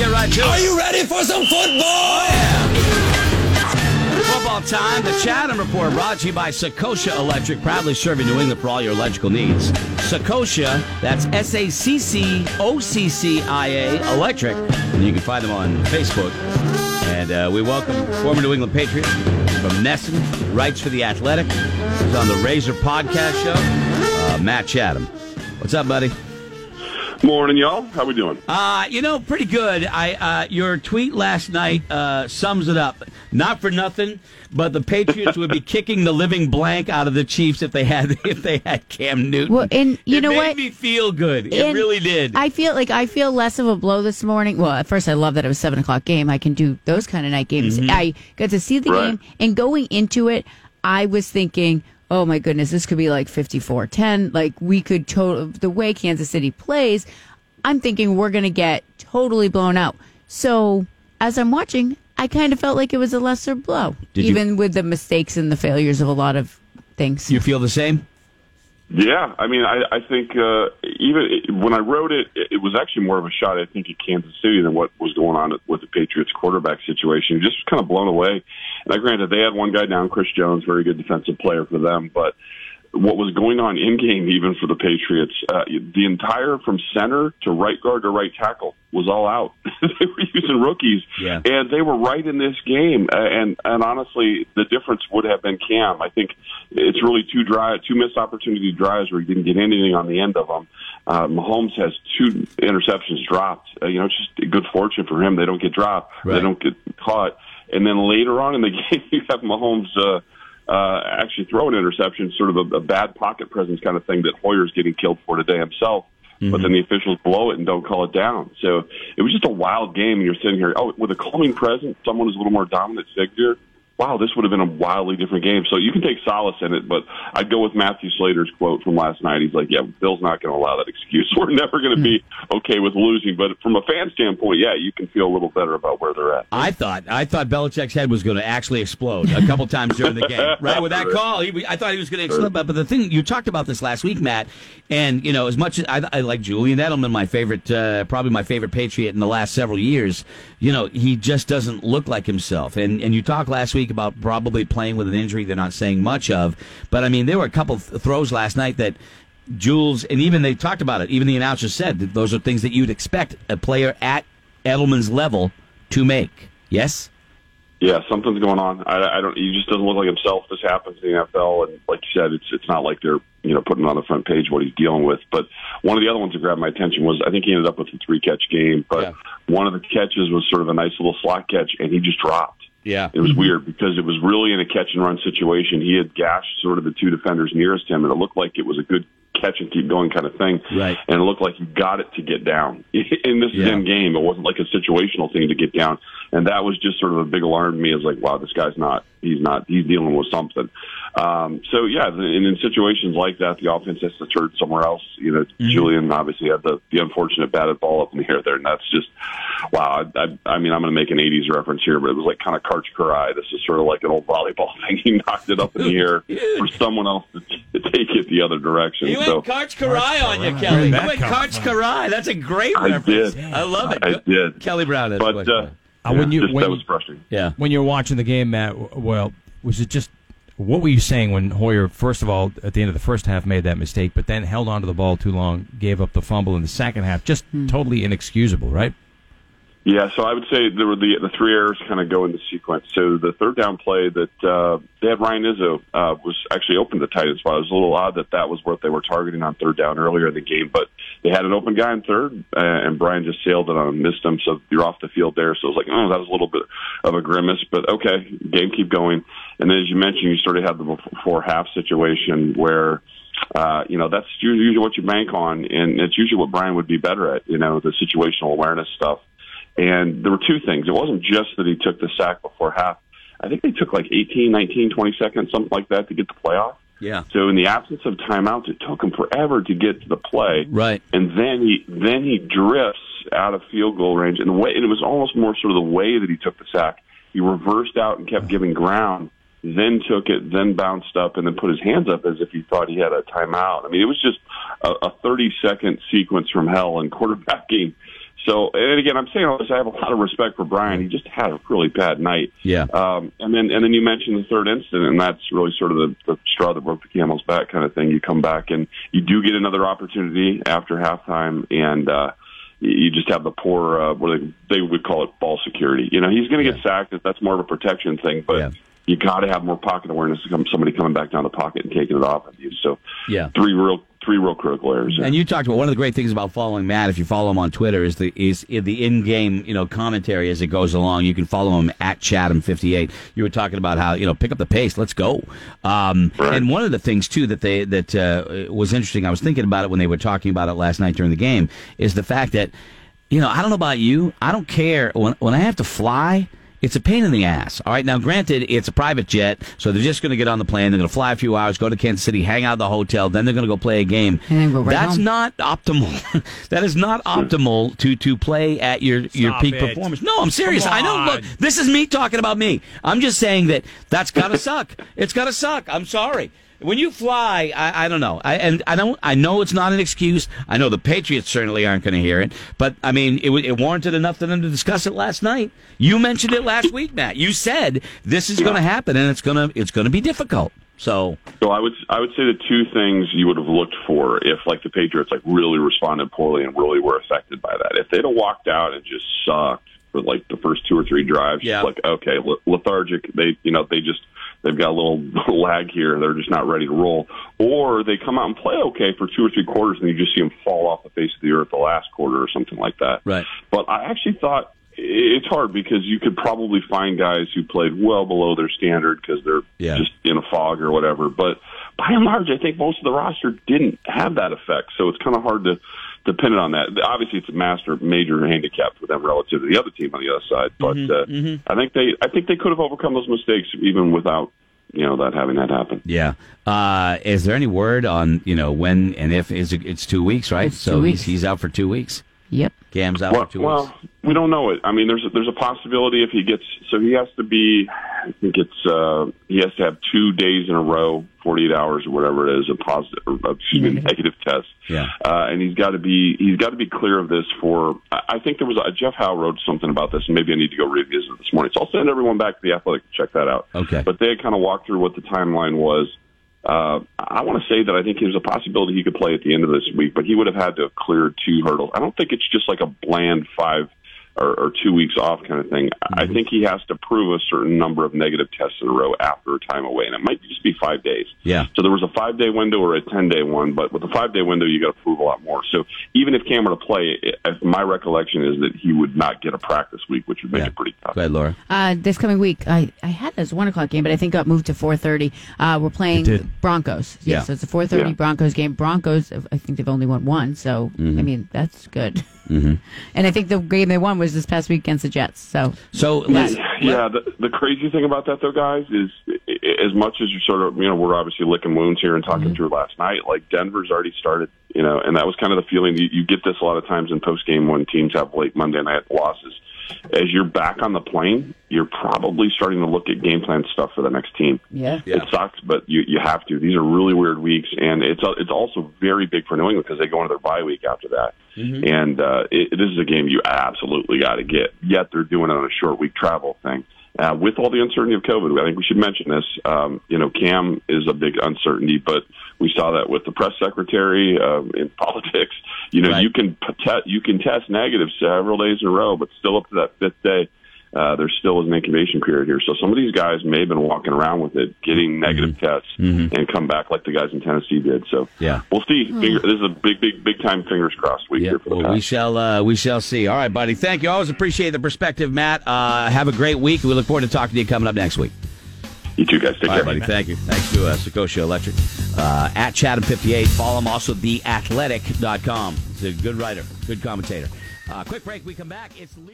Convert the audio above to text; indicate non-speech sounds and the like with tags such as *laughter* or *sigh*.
get right to it. Are you ready for some football? Football time. The Chatham Report brought to you by Saccoccia Electric, proudly serving New England for all your electrical needs. Saccoccia, that's S A C C O C C I A Electric. And you can find them on Facebook. And uh, we welcome former New England Patriot from Nesson, writes for The Athletic. He's on the Razor Podcast Show, uh, Matt Chatham. What's up, buddy? Morning, y'all. How we doing? Uh, you know, pretty good. I uh, your tweet last night uh, sums it up. Not for nothing, but the Patriots would be *laughs* kicking the living blank out of the Chiefs if they had *laughs* if they had Cam Newton. Well, and you it know made what? me feel good. It And really did. I feel like I feel less of a blow this morning. Well, at first I love that it was seven o'clock game. I can do those kind of night games. Mm-hmm. I got to see the Right. game and going into it, I was thinking, oh my goodness, this could be like 54-10. Like we could total the way Kansas City plays. I'm thinking we're going to get totally blown out. So as I'm watching, I kind of felt like it was a lesser blow, Did you- even with the mistakes and the failures of a lot of things. you feel the same? Yeah, I mean, I, I think uh, even when I wrote it, it was actually more of a shot, I think, at Kansas City than what was going on with the Patriots quarterback situation. Just kind of blown away. And I granted they had one guy down, Chris Jones, very good defensive player for them, but what was going on in game, even for the Patriots, uh, the entire from center to right guard to right tackle was all out. *laughs* they were using rookies, Yeah. and they were right in this game. Uh, and and honestly, the difference would have been Cam. I think it's really two dry, two missed opportunity drives where he didn't get anything on the end of them. Uh, Mahomes has two interceptions dropped. Uh, you know, it's just good fortune for him. They don't get dropped. Right. They don't get caught. And then later on in the *laughs* game, you have Mahomes. Uh, uh, actually throw an interception, sort of a, a bad pocket presence kind of thing that Hoyer's getting killed for today himself. But then the officials blow it and don't call it down. So it was just a wild game. And you're sitting here, oh, with a calming presence, someone who's a little more dominant figure. Wow, this would have been a wildly different game. So you can take solace in it, but I'd go with Matthew Slater's quote from last night. He's like, "Yeah, Bill's not going to allow that excuse. *laughs* We're never going to be okay with losing." But from a fan standpoint, yeah, you can feel a little better about where they're at. I thought I thought Belichick's head was going to actually explode a couple *laughs* times during the game. Right with that call, he, I thought he was going to explode. But, but the thing you talked about this last week, Matt, and you know as much as I, I like Julian Edelman, my favorite, uh, probably my favorite Patriot in the last several years. You know he just doesn't look like himself. And and you talked last week about probably playing with an injury they're not saying much of. But I mean there were a couple th- throws last night that. Jules, and even they talked about it. Even the announcer said that those are things that you'd expect a player at Edelman's level to make. Yes. Yeah, something's going on. I, I don't. He just doesn't look like himself. This happens in the NFL, and like you said, it's it's not like they're you know putting on the front page what he's dealing with. But one of the other ones that grabbed my attention was I think he ended up with a three catch game, but Yeah. one of the catches was sort of a nice little slot catch, and he just dropped. Yeah. It was mm-hmm. weird because it was really in a catch and run situation. He had gashed sort of the two defenders nearest him, and it looked like it was a good catch and keep going kind of thing. Right. And it looked like he got it to get down. *laughs* In this Yeah. in game, it wasn't like a situational thing to get down. And that was just sort of a big alarm to me. Is like, wow, this guy's not. He's not. He's dealing with something. Um, so yeah, and in situations like that, the offense has to turn somewhere else. You know, Julian obviously had the the unfortunate batted ball up in the air there, and that's just wow. I, I, I mean, I'm going to make an '80s reference here, but it was like kind of Karch Kiraly. This is sort of like an old volleyball *laughs* thing. He knocked it up in the air *laughs* for someone else to, to take it the other direction. You so went Karch Kiraly on you, Kelly. You went come Karch? Kiraly. That's a great I reference. did. I love it. I did. Kelly Brown. That's but uh, Uh, when yeah, you just, when, that was frustrating. yeah. when you're watching the game, Matt, well, was it just what were you saying when Hoyer, first of all, at the end of the first half, made that mistake, but then held onto the ball too long, gave up the fumble in the second half? Just hmm. totally inexcusable, right? Yeah, so I would say there were the the three errors kind of go in the sequence. So the third down play that uh, they had Ryan Izzo uh, was actually open to the tight end spot. It was a little odd that that was what they were targeting on third down earlier in the game, but they had an open guy in third, uh, and Brian just sailed it on missed him, so you're off the field there. So it was like, oh, that was a little bit of a grimace, but okay, game keep going. And then as you mentioned, you sort of had the before half situation where uh, you know, that's usually what you bank on, and it's usually what Brian would be better at, you know, the situational awareness stuff. And there were two things. It wasn't just that he took the sack before half. I think they took like 18, 19, 20 seconds, something like that, to get the playoff. Yeah. So in the absence of timeouts, it took him forever to get to the play. Right. And then he then he drifts out of field goal range, and the way and it was almost more sort of the way that he took the sack. He reversed out and kept giving ground, then took it, then bounced up, and then put his hands up as if he thought he had a timeout. I mean, it was just a, a 30 second sequence from hell and quarterbacking *laughs* So, and again, I'm saying all this. I have a lot of respect for Brian. He just had a really bad night. Yeah. Um, and then, and then you mentioned the third incident, and that's really sort of the, the straw that broke the camel's back kind of thing. You come back and you do get another opportunity after halftime, and uh, you just have the poor, uh, what they, they would call it, ball security. You know, he's going to get sacked. That's more of a protection thing, but. Yeah. You got to have more pocket awareness to come somebody coming back down the pocket and taking it off of you. So, Yeah. three real, three real critical errors. there. And you talked about one of the great things about following Matt. If you follow him on Twitter, is the is the in-game you know commentary as it goes along. You can follow him at Chatham58. You were talking about how you know pick up the pace. Let's go. Um, Right. And one of the things too that they that uh, was interesting. I was thinking about it when they were talking about it last night during the game. Is the fact that you know I don't know about you. I don't care when when I have to fly. It's a pain in the ass. All right. Now, granted, it's a private jet, so they're just going to get on the plane. They're going to fly a few hours, go to Kansas City, hang out at the hotel, then they're going to go play a game. And then go right That's home. not optimal. *laughs* that is not optimal to to play at your your peak it. performance. No, I'm serious. Come I know. Look, this is me talking about me. I'm just saying that that's got to *laughs* suck. It's got to suck. I'm sorry. When you fly, I, I don't know. I, and I don't. I know it's not an excuse. I know the Patriots certainly aren't going to hear it. But I mean, it, it warranted enough for them to discuss it last night. You mentioned it last week, Matt. You said this is going to happen, and it's going to it's going to be difficult. So So I would I would say the two things you would have looked for if like the Patriots like really responded poorly and really were affected by that. If they'd have walked out and just sucked for like the first two or three drives, Yeah. like okay, lethargic. They you know they just they've got a little *laughs* lag here. They're just not ready to roll. Or they come out and play okay for two or three quarters, and you just see them fall off the face of the earth the last quarter or something like that. Right. But I actually thought it's hard because you could probably find guys who played well below their standard because they're Yeah. just in a fog or whatever. But by and large, I think most of the roster didn't have that effect. So it's kind of hard to to pin it on that. Obviously, it's a master major handicap for them relative to the other team on the other side. But uh, I think they I think they could have overcome those mistakes even without you know that having that happen. Yeah. Uh, is there any word on you know when and if is it, it's two weeks, right? It's so two he's he's out for two weeks. Yep. Cam's out Well, for two well, weeks. We don't know it. I mean, there's a, there's a possibility if he gets so he has to be. I think it's uh, he has to have two days in a row, 48 hours or whatever it is, a positive, or, excuse me, negative test. Yeah. uh, and he's got to be he's got to be clear of this for. I think there was a Jeff Howe wrote something about this, and maybe I need to go revisit it this morning. So I'll send everyone back to the Athletic to check that out. Okay. but they had kind of walked through what the timeline was. Uh, I want to say that I think there's a possibility he could play at the end of this week, but he would have had to have cleared two hurdles. I don't think it's just like a bland five or, or two weeks off kind of thing. I think he has to prove a certain number of negative tests in a row after a time away, and it might just be five days. Yeah. So there was a five day window or a ten day one, but with the five day window, you got to prove a lot more. So even if Cam were to play, it, my recollection is that he would not get a practice week, which would make Yeah. it pretty tough. Go ahead, Laura. Uh, this coming week, I, I had this one o'clock game, but I think got moved to four thirty. Uh, we're playing Broncos. Yeah, Yeah. so it's a four thirty Yeah. Broncos game. Broncos, I think they've only won one, so Mm-hmm. I mean that's good. *laughs* Mm-hmm. And I think the game they won was this past week against the Jets. So So let's. Yeah, the, the crazy thing about that though, guys, is i- i- as much as you sort of, you know, we're obviously licking wounds here and talking mm-hmm. through last night. Like Denver's already started, you know, and that was kind of the feeling you, you get this a lot of times in post game when teams have late Monday night losses. As you're back on the plane, you're probably starting to look at game plan stuff for the next team. yeah, Yeah. It sucks, but you you have to. These are really weird weeks, and it's it's also very big for New England because they go into their bye week after that. And uh, it, this is a game you absolutely got to get. Yet they're doing it on a short week travel thing. Uh, with all the uncertainty of COVID, I think we should mention this. Um, you know, Cam is a big uncertainty, but we saw that with the press secretary um, in *laughs* politics. You know, Right. you can you can test negative several days in a row, but still up to that fifth day, uh, there still is an incubation period here. So some of these guys may have been walking around with it, getting negative tests, and come back like the guys in Tennessee did. So Yeah. we'll see. Finger, this is a big, big, big time fingers crossed week Yeah, here for the well, we shall uh, we shall see. All right, buddy. Thank you. Always appreciate the perspective, Matt. Uh, have a great week. We look forward to talking to you coming up next week. You too, guys take All care. right, buddy. Thank you. Thanks to uh, Saccoccia Electric. Uh, at Chatham58. Follow him also theathletic.com. He's a good writer, good commentator. Uh, quick break. We come back. It's. Le-